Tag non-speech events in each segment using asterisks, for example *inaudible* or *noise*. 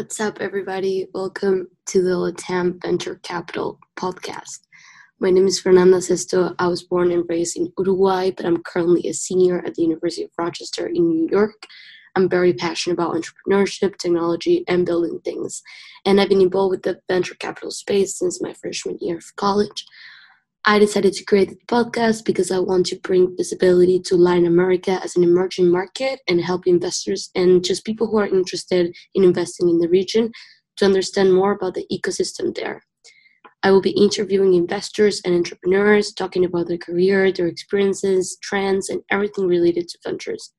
What's up, everybody? Welcome to the Latam Venture Capital podcast. My name is Fernanda Sesto. I was born and raised in Uruguay, but I'm currently a senior at the University of Rochester in New York. I'm very passionate about entrepreneurship, technology, and building things. And I've been involved with the venture capital space since my freshman year of college. I decided to create the podcast because I want to bring visibility to Latin America as an emerging market and help investors and just people who are interested in investing in the region to understand more about the ecosystem there. I will be interviewing investors and entrepreneurs, talking about their career, their experiences, trends, and everything related to ventures.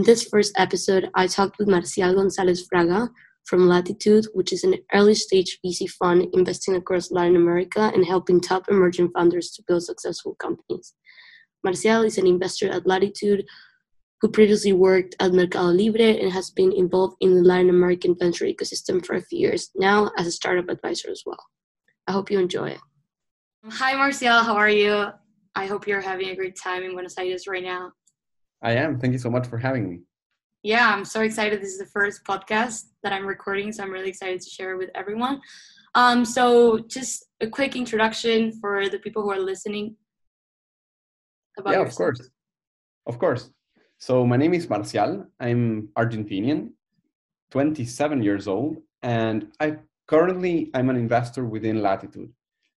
In this first episode, I talked with Marcial Gonzalez Fraga from Latitud, which is an early stage VC fund investing across Latin America and helping top emerging founders to build successful companies. Marcial is an investor at Latitud who previously worked at Mercado Libre and has been involved in the Latin American venture ecosystem for a few years now as a startup advisor as well. I hope you enjoy it. Hi, Marcial. How are you? I hope you're having a great time in Buenos Aires right now. I am. Thank you so much for having me. Yeah, I'm so excited. This is the first podcast that I'm recording, so I'm really excited to share with everyone. Um, so, just a quick introduction for the people who are listening. About yeah, yourself. of course. Of course. So, my name is Marcial. I'm Argentinian, 27 years old, and I currently I'm an investor within Latitud.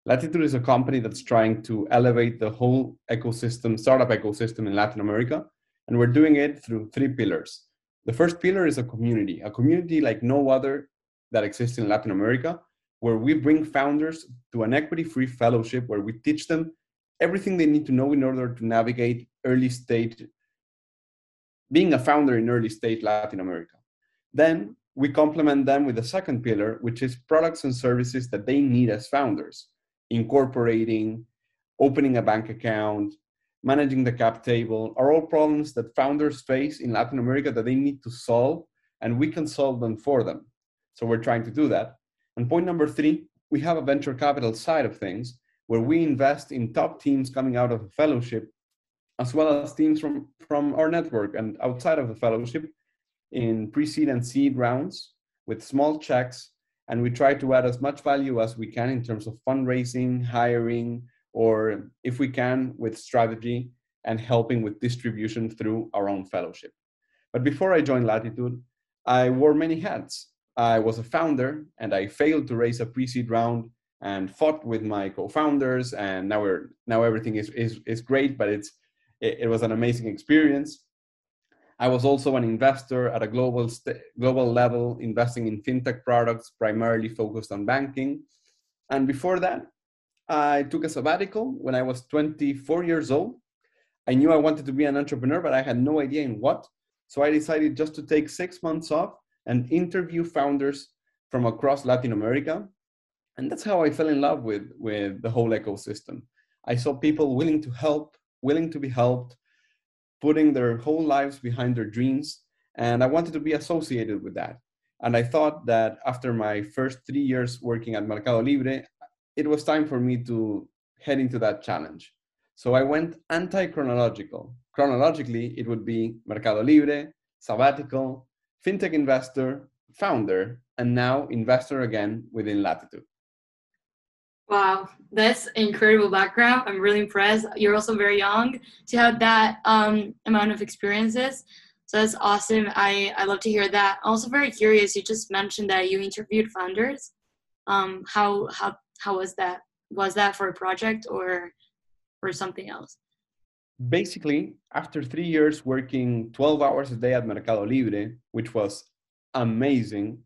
Latitud is a company that's trying to elevate the whole ecosystem, startup ecosystem in Latin America and we're doing it through three pillars. The first pillar is a community, a community like no other that exists in Latin America, where we bring founders to an equity free fellowship where we teach them everything they need to know in order to navigate early stage, being a founder in early stage Latin America. Then we complement them with the second pillar, which is products and services that they need as founders, incorporating, opening a bank account, managing the cap table are all problems that founders face in Latin America that they need to solve, and we can solve them for them. So we're trying to do that. And point number three, we have a venture capital side of things where we invest in top teams coming out of the fellowship, as well as teams from, from our network and outside of the fellowship in pre seed and seed rounds with small checks. And we try to add as much value as we can in terms of fundraising, hiring, or if we can with strategy and helping with distribution through our own fellowship. But before I joined Latitud, I wore many hats. I was a founder and I failed to raise a pre-seed round and fought with my co-founders and now we're now everything is is, is great but it's it, it was an amazing experience I was also an investor at a global st- global level, investing in fintech products, primarily focused on banking. And before that, I took a sabbatical when I was 24 years old. I knew I wanted to be an entrepreneur, but I had no idea in what. So I decided just to take six months off and interview founders from across Latin America. And that's how I fell in love with, with the whole ecosystem. I saw people willing to help, willing to be helped, putting their whole lives behind their dreams. And I wanted to be associated with that. And I thought that after my first three years working at Mercado Libre, it was time for me to head into that challenge. So I went anti chronological. Chronologically, it would be Mercado Libre, sabbatical, fintech investor, founder, and now investor again within Latitud. Wow, that's incredible background. I'm really impressed. You're also very young to have that um, amount of experiences. So that's awesome. I, I love to hear that. I'm also very curious. You just mentioned that you interviewed founders. Um, how how how was that? Was that for a project or for something else? Basically, after three years working 12 hours a day at Mercado Libre, which was amazing,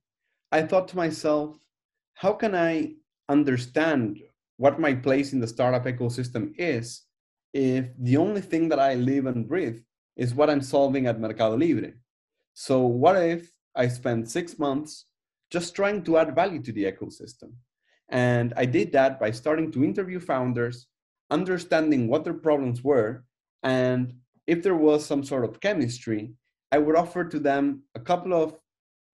I thought to myself, how can I understand what my place in the startup ecosystem is if the only thing that I live and breathe is what I'm solving at Mercado Libre? So, what if I spend six months just trying to add value to the ecosystem? And I did that by starting to interview founders, understanding what their problems were, and if there was some sort of chemistry, I would offer to them a couple of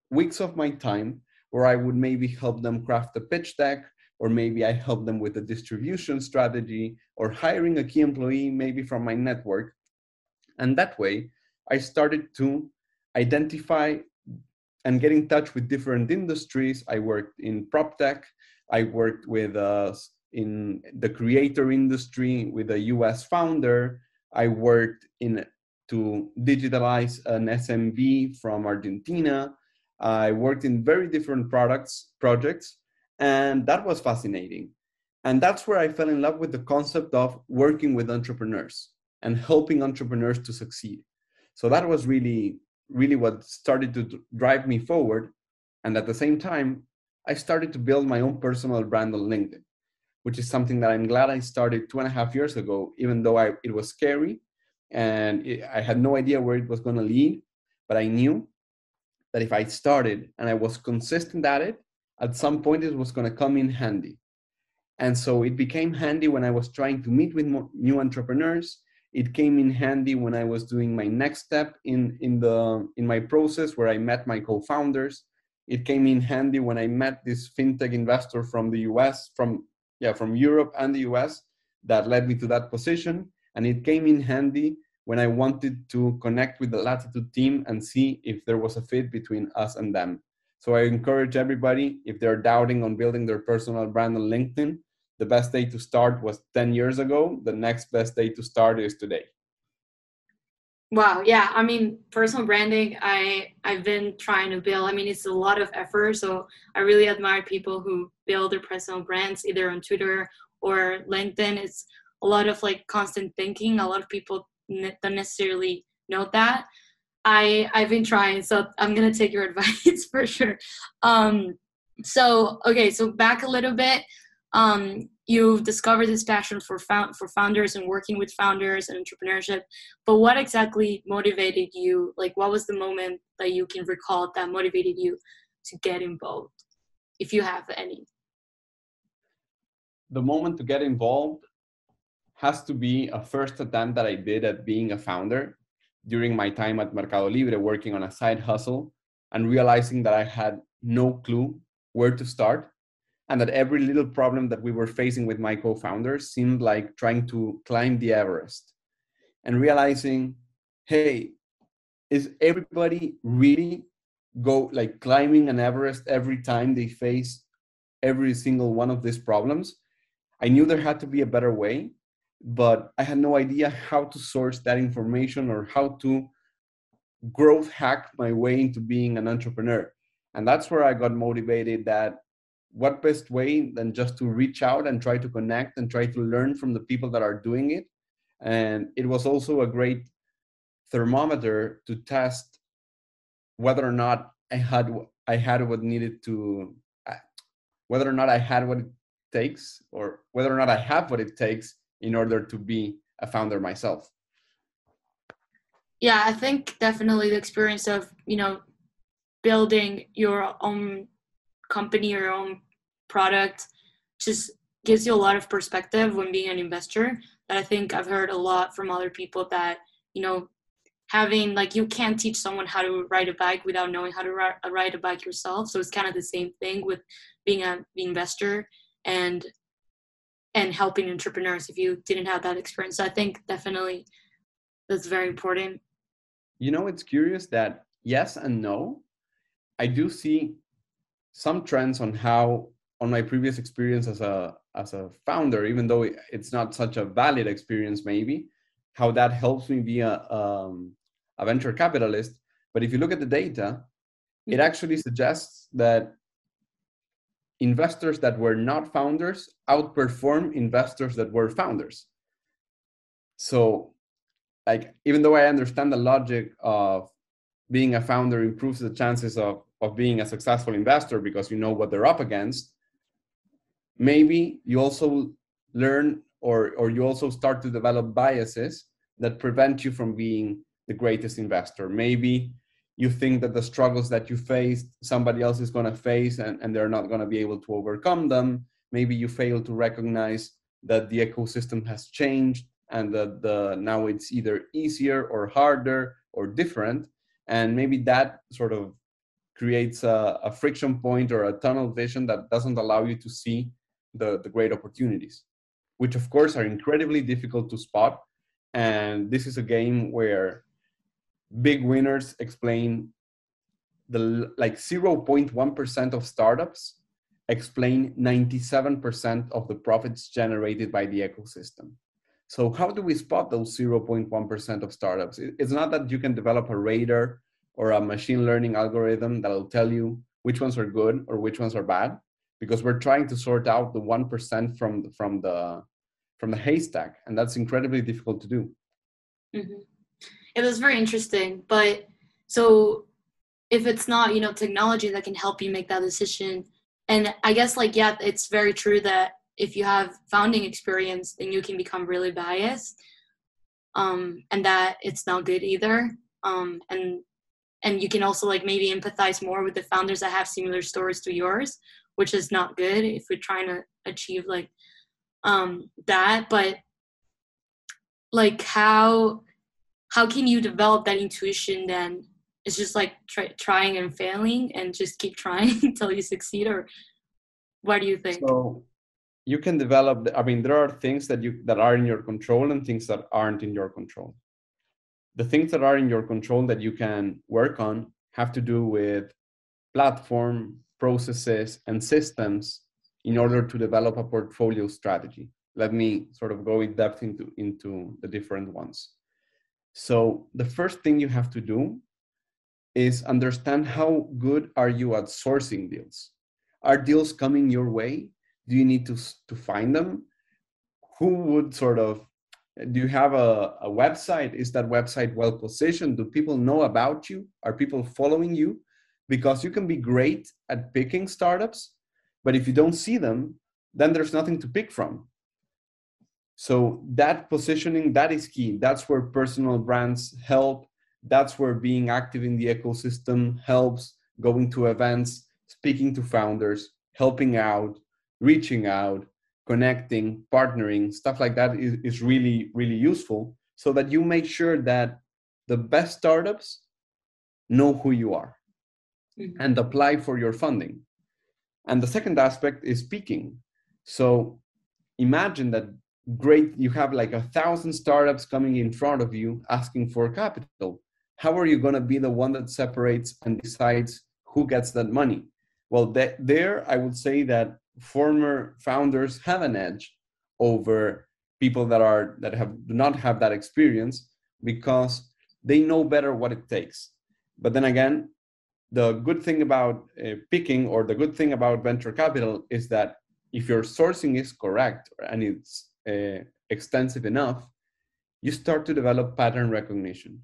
weeks of my time where I would maybe help them craft a pitch deck or maybe I help them with a distribution strategy or hiring a key employee, maybe from my network. And that way, I started to identify and get in touch with different industries. I worked in prop tech. I worked with uh, in the creator industry with a US founder. I worked in to digitalize an SMB from Argentina. I worked in very different products projects and that was fascinating. And that's where I fell in love with the concept of working with entrepreneurs and helping entrepreneurs to succeed. So that was really, really what started to drive me forward. And at the same time, I started to build my own personal brand on LinkedIn, which is something that I'm glad I started two and a half years ago, even though I, it was scary and it, I had no idea where it was going to lead. But I knew that if I started and I was consistent at it, at some point it was going to come in handy. And so it became handy when I was trying to meet with new entrepreneurs. It came in handy when I was doing my next step in, in, the, in my process where I met my co-founders. It came in handy when I met this fintech investor from the US, from, yeah, from Europe and the US that led me to that position. And it came in handy when I wanted to connect with the Latitud team and see if there was a fit between us and them. So I encourage everybody, if they're doubting on building their personal brand on LinkedIn, the best day to start was 10 years ago. The next best day to start is today. Wow, yeah. I mean, personal branding, I I've been trying to build. I mean, it's a lot of effort, so I really admire people who build their personal brands either on Twitter or LinkedIn. It's a lot of like constant thinking. A lot of people don't necessarily know that. I I've been trying, so I'm gonna take your *laughs* advice for sure. Um, so okay, so back a little bit. Um, you've discovered this passion for found, for founders and working with founders and entrepreneurship. But what exactly motivated you? Like, what was the moment that you can recall that motivated you to get involved, if you have any? The moment to get involved has to be a first attempt that I did at being a founder during my time at Mercado Libre working on a side hustle and realizing that I had no clue where to start and that every little problem that we were facing with my co-founders seemed like trying to climb the Everest and realizing, hey, is everybody really go like climbing an Everest every time they face every single one of these problems? I knew there had to be a better way but I had no idea how to source that information or how to growth hack my way into being an entrepreneur. And that's where I got motivated that what best way than just to reach out and try to connect and try to learn from the people that are doing it. And it was also a great thermometer to test whether or not I had I had what needed to uh, whether or not I had what it takes or whether or not I have what it takes in order to be a founder myself yeah i think definitely the experience of you know building your own company your own product just gives you a lot of perspective when being an investor that i think i've heard a lot from other people that you know having like you can't teach someone how to ride a bike without knowing how to ride a bike yourself so it's kind of the same thing with being an investor and and helping entrepreneurs if you didn't have that experience. So I think definitely that's very important. You know, it's curious that yes and no. I do see some trends on how on my previous experience as a as a founder, even though it's not such a valid experience, maybe how that helps me be a um, a venture capitalist. But if you look at the data, it mm-hmm. actually suggests that investors that were not founders outperform investors that were founders. So, like, even though I understand the logic of being a founder improves the chances of, of being a successful investor because you know what they're up against, maybe you also learn or, or you also start to develop biases that prevent you from being the greatest investor. Maybe you think that the struggles that you faced somebody else is going to face and, and they're not going to be able to overcome them maybe you fail to recognize that the ecosystem has changed and that the now it's either easier or harder or different and maybe that sort of creates a, a friction point or a tunnel vision that doesn't allow you to see the, the great opportunities, which of course are incredibly difficult to spot. And this is a game where big winners explain the like 0.1% of startups explain 97% of the profits generated by the ecosystem. So how do we spot those 0.1% of startups? It's not that you can develop a radar or a machine learning algorithm that'll tell you which ones are good or which ones are bad, because we're trying to sort out the 1% from, from, the, from the haystack, and that's incredibly difficult to do. Mm-hmm. It was very interesting, but so if it's not, you know, technology that can help you make that decision, and I guess like yeah, it's very true that if you have founding experience, then you can become really biased, um, and that it's not good either. Um, and and you can also like maybe empathize more with the founders that have similar stories to yours, which is not good if we're trying to achieve like um, that. But like how how can you develop that intuition then? It's just like try, trying and failing and just keep trying *laughs* until you succeed or what do you think? So you can develop i mean there are things that you that are in your control and things that aren't in your control the things that are in your control that you can work on have to do with platform processes and systems in order to develop a portfolio strategy let me sort of go in depth into into the different ones so the first thing you have to do is understand how good are you at sourcing deals. Are deals coming your way? Do you need to, to find them? Who would sort of, do you have a, a website? Is that website well positioned? Do people know about you? Are people following you? Because you can be great at picking startups, but if you don't see them, then there's nothing to pick from. So that positioning, that is key. That's where personal brands help that's where being active in the ecosystem helps going to events speaking to founders helping out reaching out connecting partnering stuff like that is, is really really useful so that you make sure that the best startups know who you are mm-hmm. and apply for your funding and the second aspect is speaking so imagine that great you have like a thousand startups coming in front of you asking for capital how are you going to be the one that separates and decides who gets that money? Well, that, there I would say that former founders have an edge over people that are that have do not have that experience because they know better what it takes. But then again, the good thing about uh, picking or the good thing about venture capital is that if your sourcing is correct and it's uh, extensive enough, you start to develop pattern recognition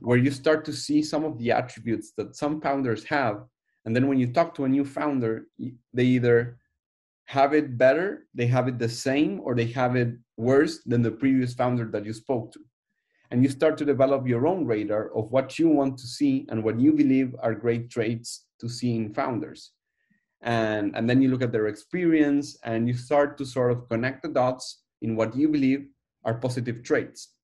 where you start to see some of the attributes that some founders have and then when you talk to a new founder they either have it better they have it the same or they have it worse than the previous founder that you spoke to. And you start to develop your own radar of what you want to see and what you believe are great traits to see in founders. And and then you look at their experience and you start to sort of connect the dots in what you believe are positive traits.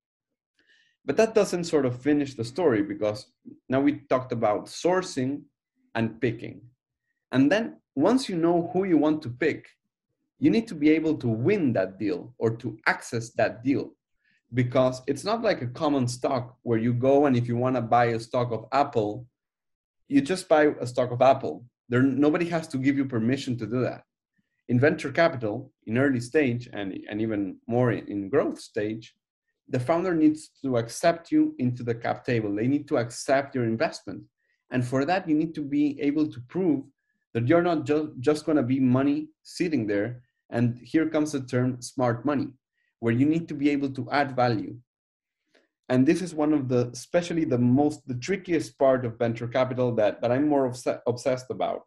But that doesn't sort of finish the story because now we talked about sourcing and picking. And then once you know who you want to pick, you need to be able to win that deal or to access that deal because it's not like a common stock where you go and if you want to buy a stock of Apple, you just buy a stock of Apple. There, nobody has to give you permission to do that. In venture capital, in early stage, and, and even more in, growth stage, the founder needs to accept you into the cap table. They need to accept your investment. And for that, you need to be able to prove that you're not ju- just going to be money sitting there. And here comes the term smart money, where you need to be able to add value. And this is one of the, especially the most, the trickiest part of venture capital that, that I'm more obs- obsessed about.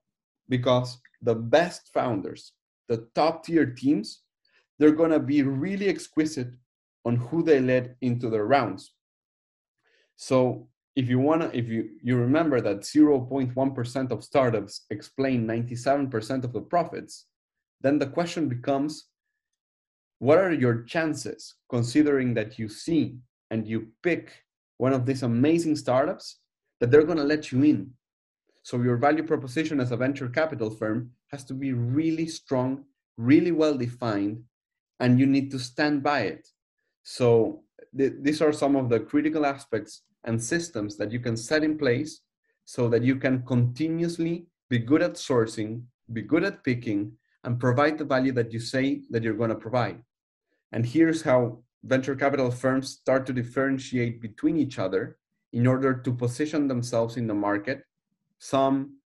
Because the best founders, the top tier teams, they're going to be really exquisite on who they led into their rounds. So if you wanna, if you you remember that 0.1% of startups explain 97% of the profits, then the question becomes, what are your chances considering that you see and you pick one of these amazing startups that they're gonna let you in? So your value proposition as a venture capital firm has to be really strong really well defined and you need to stand by it so th- these are some of the critical aspects and systems that you can set in place so that you can continuously be good at sourcing be good at picking and provide the value that you say that you're going to provide. And here's how venture capital firms start to differentiate between each other in order to position themselves in the market. Some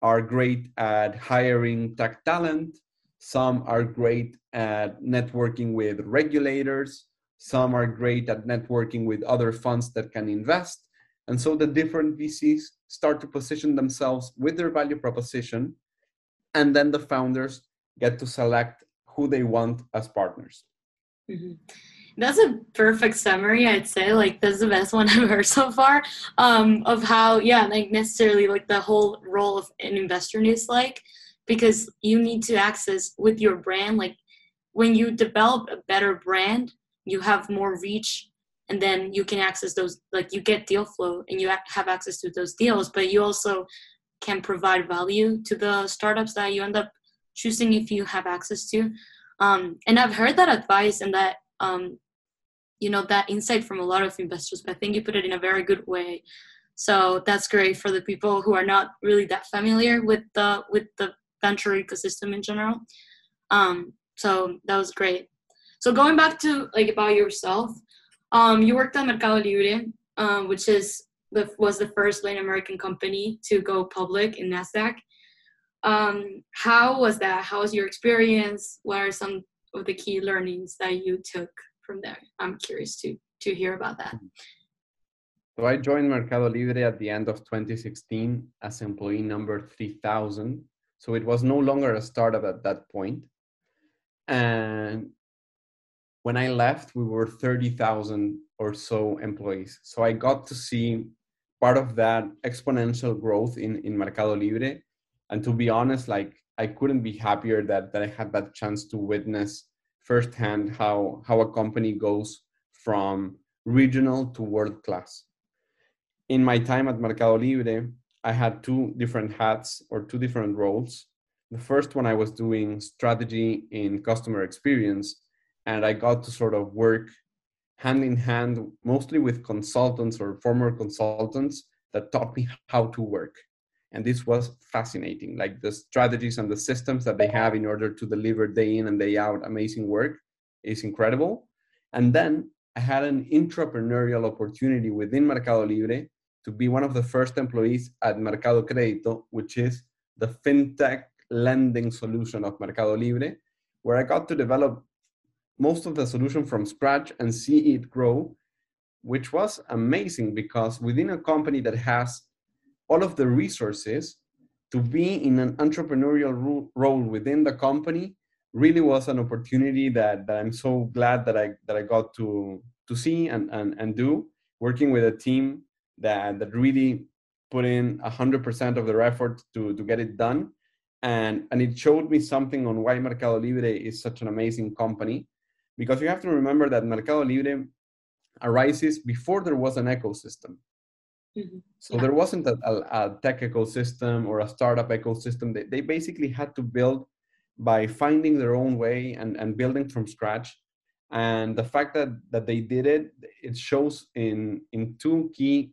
are great at hiring tech talent. Some are great at networking with regulators. Some are great at networking with other funds that can invest. And so the different VCs start to position themselves with their value proposition. And then the founders get to select who they want as partners. Mm-hmm. That's a perfect summary, I'd say. Like, that's the best one *laughs* I've heard so far um, of how, yeah, like necessarily like the whole role of an investor is like because you need to access with your brand like when you develop a better brand you have more reach and then you can access those like you get deal flow and you have access to those deals but you also can provide value to the startups that you end up choosing if you have access to um, and i've heard that advice and that um, you know that insight from a lot of investors but i think you put it in a very good way so that's great for the people who are not really that familiar with the with the venture ecosystem in general. Um, so that was great. So going back to like about yourself, um, you worked at Mercado Libre, um, which is the was the first Latin American company to go public in Nasdaq. Um, how was that? How was your experience? What are some of the key learnings that you took from there? I'm curious to to hear about that. So I joined Mercado Libre at the end of 2016 as employee number 3000 so it was no longer a startup at that point. And when I left, we were 30,000 or so employees. So I got to see part of that exponential growth in, in Mercado Libre. And to be honest, like I couldn't be happier that, that I had that chance to witness firsthand how, how a company goes from regional to world class. In my time at Mercado Libre, I had two different hats or two different roles. The first one I was doing strategy in customer experience, and I got to sort of work hand in hand, mostly with consultants or former consultants that taught me how to work. And this was fascinating, like the strategies and the systems that they have in order to deliver day in and day out amazing work is incredible. And then I had an entrepreneurial opportunity within Mercado Libre to be one of the first employees at Mercado Crédito, which is the fintech lending solution of Mercado Libre, where I got to develop most of the solution from scratch and see it grow, which was amazing because within a company that has all of the resources to be in an entrepreneurial role within the company really was an opportunity that, that I'm so glad that I that I got to to see and, and, and do working with a team that that really put in 100% of their effort to to get it done. And and it showed me something on why mercado libre is such an amazing company because you have to remember that mercado libre arises before there was an ecosystem mm-hmm. so yeah. there wasn't a, a, a, tech ecosystem or a startup ecosystem they, they basically had to build by finding their own way and, and building from scratch and the fact that that they did it it shows in in two key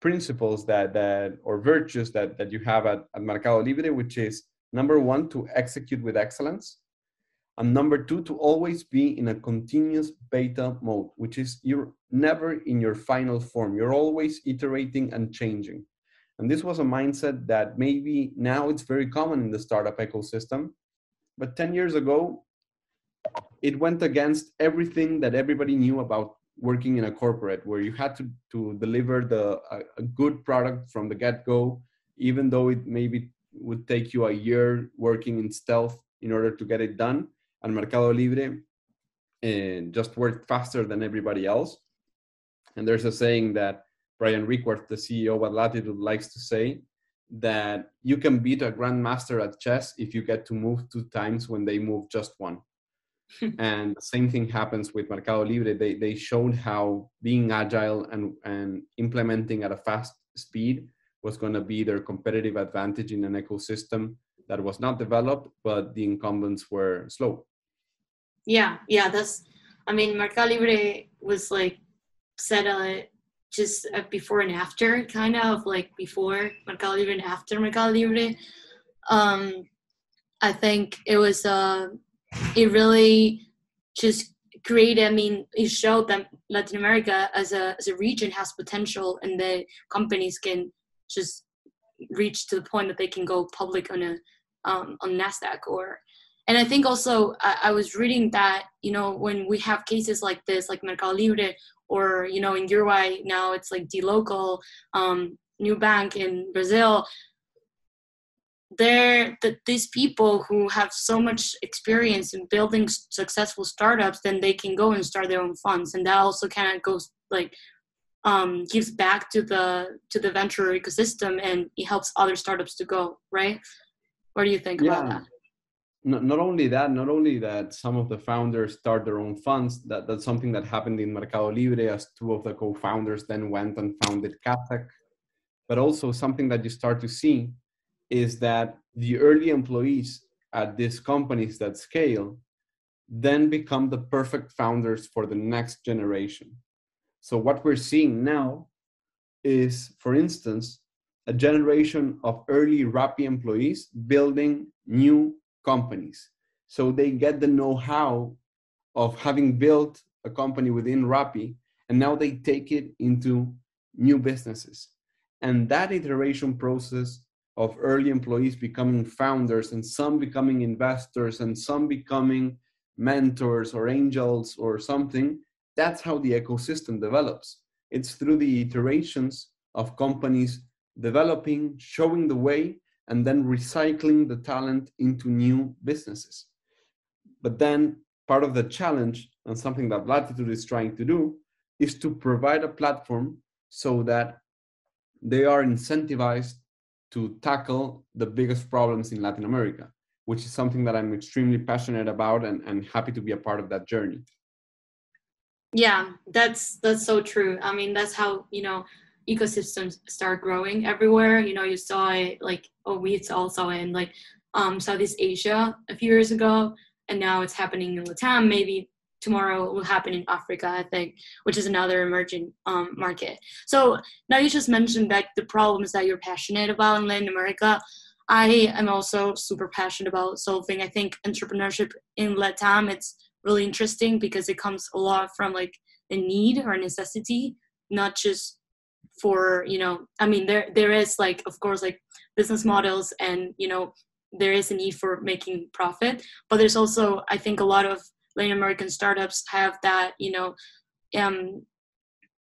principles that that or virtues that that you have at, at Mercado Libre, which is number one to execute with excellence, and number two to always be in a continuous beta mode, which is you're never in your final form. You're always iterating and changing. And this was a mindset that maybe now it's very common in the startup ecosystem, but 10 years ago, it went against everything that everybody knew about working in a corporate where you had to, to deliver the a, a good product from the get-go even though it maybe would take you a year working in stealth in order to get it done and mercado libre and just worked faster than everybody else and there's a saying that brian Requarth, the ceo at Latitud likes to say that you can beat a grandmaster at chess if you get to move two times when they move just one *laughs* and the same thing happens with Mercado Libre. They, they showed how being agile and, and implementing at a fast speed was going to be their competitive advantage in an ecosystem that was not developed, but the incumbents were slow. Yeah, yeah, that's. I mean, Mercado Libre was like set a just a before and after kind of like before Mercado Libre and after Mercado Libre. Um, I think it was uh, it really just created. I mean, it showed that Latin America as a as a region has potential, and the companies can just reach to the point that they can go public on a um, on Nasdaq or. And I think also I, I was reading that you know when we have cases like this, like Mercado Libre, or you know in Uruguay now it's like dLocal, um, Nubank in Brazil they're that these people who have so much experience in building successful startups then they can go and start their own funds. And that also kind of goes like um, gives back to the to the venture ecosystem and it helps other startups to go right? What do you think yeah. about that not, not only that not only that some of the founders start their own funds that that's something that happened in mercado libre as two of the co-founders then went and founded Kaszek but also something that you start to see is that the early employees at these companies that scale then become the perfect founders for the next generation. So, what we're seeing now is, for instance, a generation of early Rappi employees building new companies. So, they get the know how of having built a company within Rappi, and now they take it into new businesses. And that iteration process of early employees becoming founders and some becoming investors and some becoming mentors or angels or something that's how the ecosystem develops it's through the iterations of companies developing showing the way and then recycling the talent into new businesses but then part of the challenge and something that Latitud is trying to do is to provide a platform so that they are incentivized to tackle the biggest problems in Latin America, which is something that I'm extremely passionate about and, and happy to be a part of that journey. Yeah, that's that's so true. I mean, that's how, you know, ecosystems start growing everywhere. You know, you saw it like oh we also in like um Southeast Asia a few years ago and now it's happening in Latam, maybe tomorrow will happen in Africa, I think, which is another emerging um, market. So now you just mentioned like the problems that you're passionate about in Latin America. I am also super passionate about solving. I think entrepreneurship in Latam it's really interesting because it comes a lot from like a need or a necessity, not just for you know. I mean, there there is like of course like business models and you know there is a need for making profit, but there's also I think a lot of Latin American startups have that, you know, um,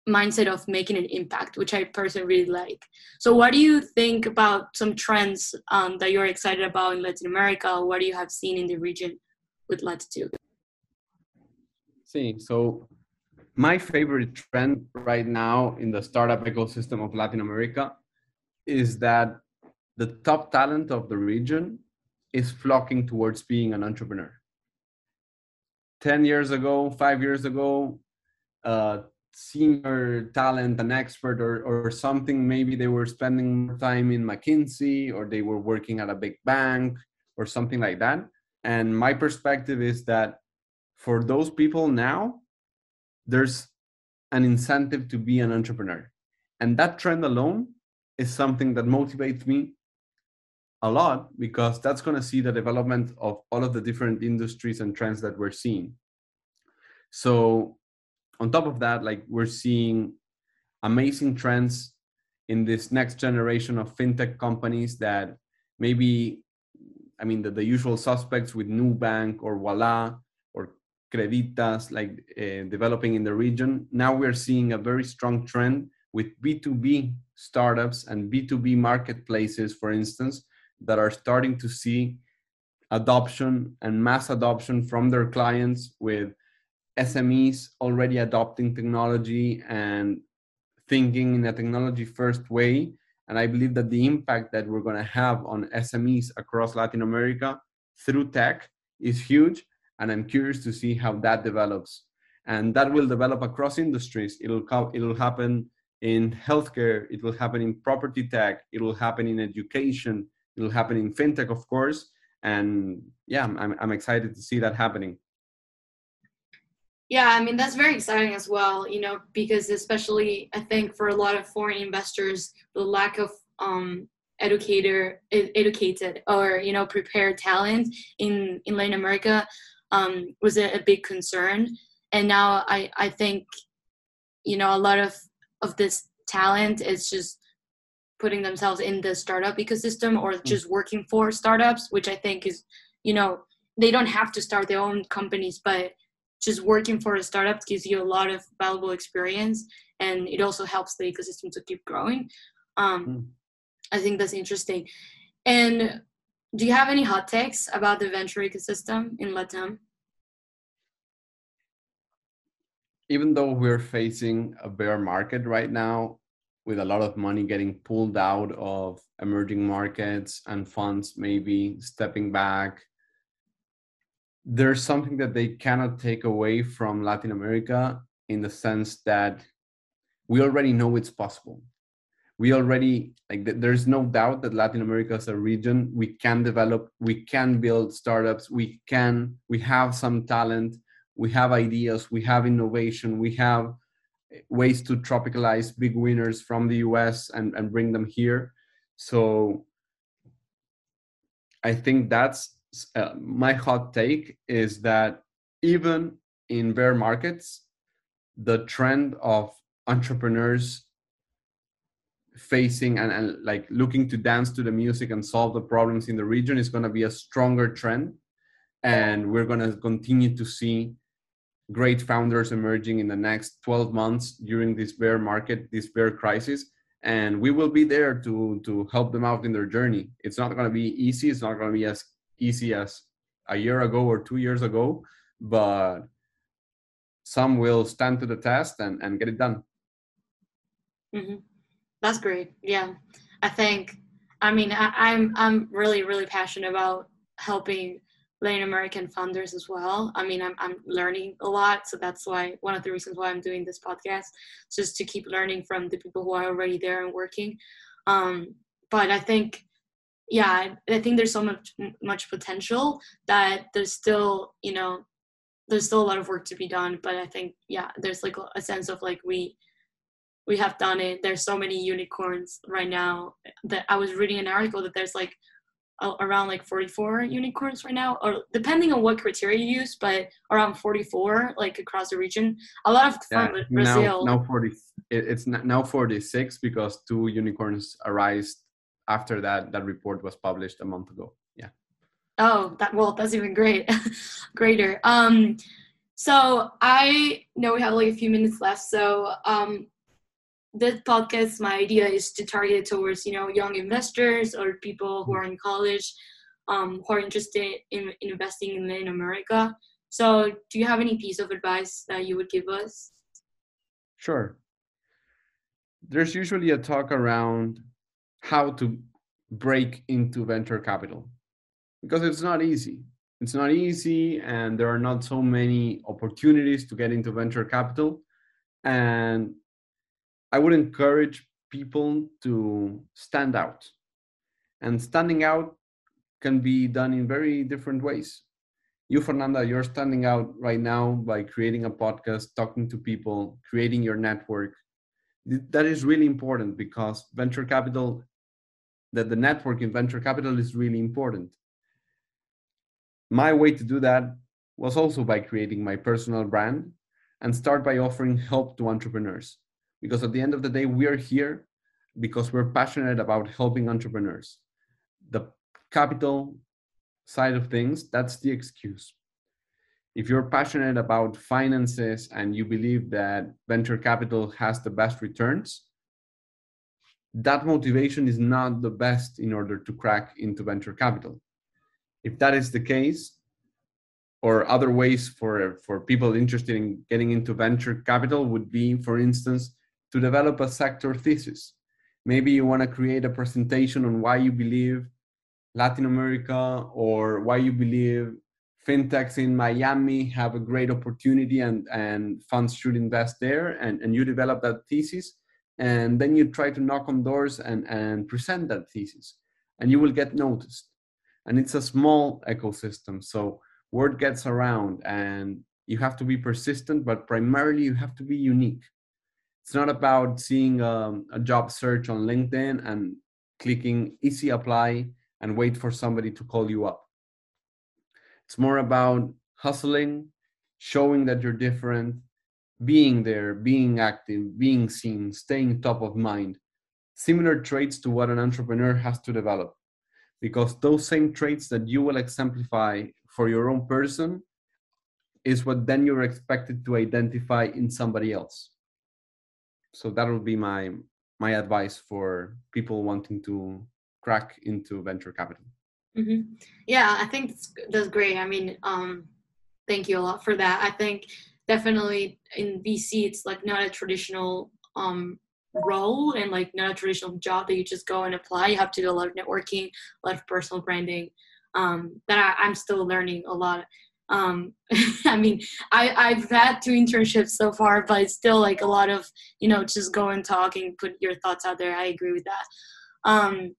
mindset of making an impact, which I personally really like. So, what do you think about some trends um, that you're excited about in Latin America? What do you have seen in the region with Latitud? See, so my favorite trend right now in the startup ecosystem of Latin America is that the top talent of the region is flocking towards being an entrepreneur. 10 years ago, five years ago, uh, senior talent, an expert, or, or something, maybe they were spending more time in McKinsey or they were working at a big bank or something like that. And my perspective is that for those people now, there's an incentive to be an entrepreneur. And that trend alone is something that motivates me a lot because that's going to see the development of all of the different industries and trends that we're seeing. So, on top of that, like we're seeing amazing trends in this next generation of fintech companies that maybe, I mean, the, the usual suspects with Nubank or Ualá Creditas, like uh, developing in the region. Now we're seeing a very strong trend with B2B startups and B2B marketplaces, for instance, that are starting to see adoption and mass adoption from their clients with SMEs already adopting technology and thinking in a technology first way. And I believe that the impact that we're going to have on SMEs across Latin America through tech is huge. And I'm curious to see how that develops. And that will develop across industries. It'll, co- it'll happen in healthcare, it will happen in property tech, it will happen in education, it'll happen in fintech of course and yeah i'm, I'm excited to see that happening yeah, I mean that's very exciting as well, you know, because especially I think for a lot of foreign investors, the lack of um, educator educated or you know prepared talent in in Latin America um, was a, a, big concern, and now I I think you know a lot of of this talent is just putting themselves in the startup ecosystem or mm. just working for startups, which I think is you know they don't have to start their own companies, but just working for a startup gives you a lot of valuable experience and it also helps the ecosystem to keep growing um, mm. i think that's interesting and do you have any hot takes about the venture ecosystem in latam even though we're facing a bear market right now with a lot of money getting pulled out of emerging markets and funds maybe stepping back there's something that they cannot take away from Latin America in the sense that we already know it's possible. We already like there's no doubt that Latin America is a region we can develop, we can build startups, we can we have some talent, we have ideas, we have innovation, we have ways to tropicalize big winners from the US and, and bring them here. So I think that's uh, my hot take is that even in bear markets, the trend of entrepreneurs facing and, and like looking to dance to the music and solve the problems in the region is going to be a stronger trend and we're going to continue to see great founders emerging in the next 12 months during this bear market this bear crisis and we will be there to to help them out in their journey it's not going to be easy it's not going to be as easy as a year ago or two years ago, but some will stand to the test and, and get it done. Mm-hmm. That's great. Yeah, I think. I mean, I, I'm I'm really really passionate about helping Latin American founders as well. I mean, I'm I'm learning a lot, so that's why one of the reasons why I'm doing this podcast, just to keep learning from the people who are already there and working. Um, but I think yeah i think there's so much much potential that there's still you know there's still a lot of work to be done but i think yeah there's like a sense of like we we have done it. There's so many unicorns right now that i was reading an article that there's like around like 44 unicorns right now or depending on what criteria you use but around 44 like across the region. A lot of yeah, brazil. now, now 40 it's now 46 because two unicorns arise after that that report was published a month ago. Yeah. Oh that well that's even great *laughs* greater. Um so i know we have like a few minutes left so um this podcast my idea is to target towards you know young investors or people who are in college um, who are interested in, in investing in Latin America. So, do you have any piece of advice that you would give us? Sure. There's usually a talk around how to break into venture capital because it's not easy. It's not easy, and there are not so many opportunities to get into venture capital. And I would encourage people to stand out. And standing out can be done in very different ways. You, Fernanda, you're standing out right now by creating a podcast, talking to people, creating your network. That is really important because venture capital that the network in venture capital is really important. My way to do that was also by creating my personal brand and start by offering help to entrepreneurs. Because at the end of the day, we are here because we're passionate about helping entrepreneurs. The capital side of things, that's the excuse. If you're passionate about finances and you believe that venture capital has the best returns, that motivation is not the best in order to crack into venture capital. If that is the case, or other ways for, for people interested in getting into venture capital would be, for instance, to develop a sector thesis. Maybe you want to create a presentation on why you believe Latin America or why you believe fintechs in Miami have a great opportunity and, and funds should invest there, and, and you develop that thesis and then you try to knock on doors and, and present that thesis and you will get noticed. And it's a small ecosystem. So word gets around and you have to be persistent, but primarily you have to be unique. It's not about seeing a, um, a job search on LinkedIn and clicking easy apply and wait for somebody to call you up. It's more about hustling, showing that you're different, being there, being active, being seen, staying top of mind. Similar traits to what an entrepreneur has to develop. Because those same traits that you will exemplify for your own person is what then you're expected to identify in somebody else. So that would be my my advice for people wanting to crack into venture capital. Mm-hmm. Yeah, I think that's, that's great. I mean, um, thank you a lot for that. I think definitely in VC, it's like not a traditional um, role and like not a traditional job that you just go and apply. You have to do a lot of networking, a lot of personal branding. Um, that I, am still learning a lot. Um, *laughs* I mean, I, I've had two internships so far, but it's still like a lot of, you know, just go and talk and put your thoughts out there. I agree with that. Um,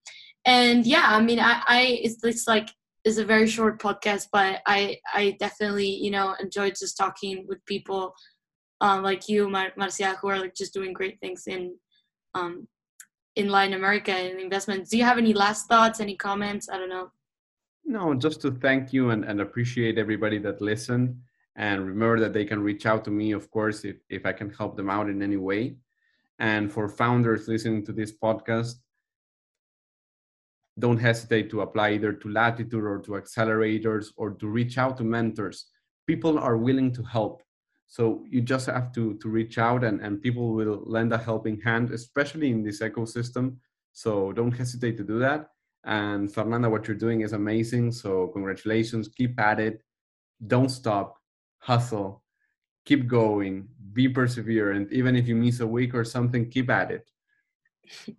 and yeah, I mean, I, I it's, it's like it's a very short podcast, but I I definitely you know enjoyed just talking with people um, like you, Mar- Marcia, who are like just doing great things in um, in Latin America and investments. Do you have any last thoughts, any comments? I don't know. No, just to thank you and, and appreciate everybody that listened. And remember that they can reach out to me, of course, if, if I can help them out in any way. And for founders listening to this podcast, don't hesitate to apply either to Latitud or to accelerators or to reach out to mentors. People are willing to help. So you just have to, to reach out and, and people will lend a helping hand, especially in this ecosystem. So don't hesitate to do that. And Fernanda, what you're doing is amazing. So congratulations. Keep at it. Don't stop. Hustle. Keep going. Be perseverant. Even if you miss a week or something, keep at it. *laughs*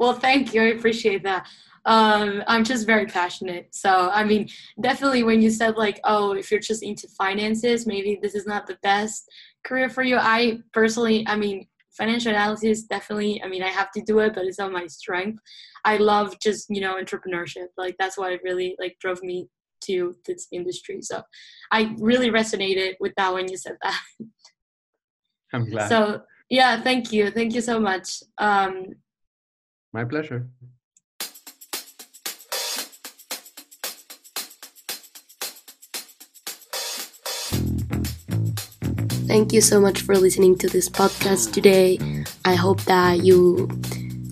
Well, thank you. I appreciate that um, I'm just very passionate. So, I mean, definitely when you said, like, oh, if you're just into finances, maybe this is not the best career for you. I personally, I mean, financial analysis definitely, I mean, I have to do it, but it's not my strength. I love just, you know, entrepreneurship. Like, that's what really, like, drove me to this industry. So, I really resonated with that when you said that. *laughs* I'm glad. So, yeah, thank you. Thank you so much. Um, my pleasure. Thank you so much for listening to this podcast today. I hope that you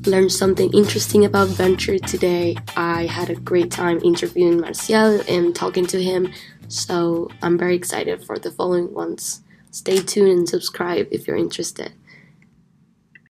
learned something interesting about venture today. I had a great time interviewing Marcial and talking to him, so I'm very excited for the following ones. Stay tuned and subscribe if you're interested.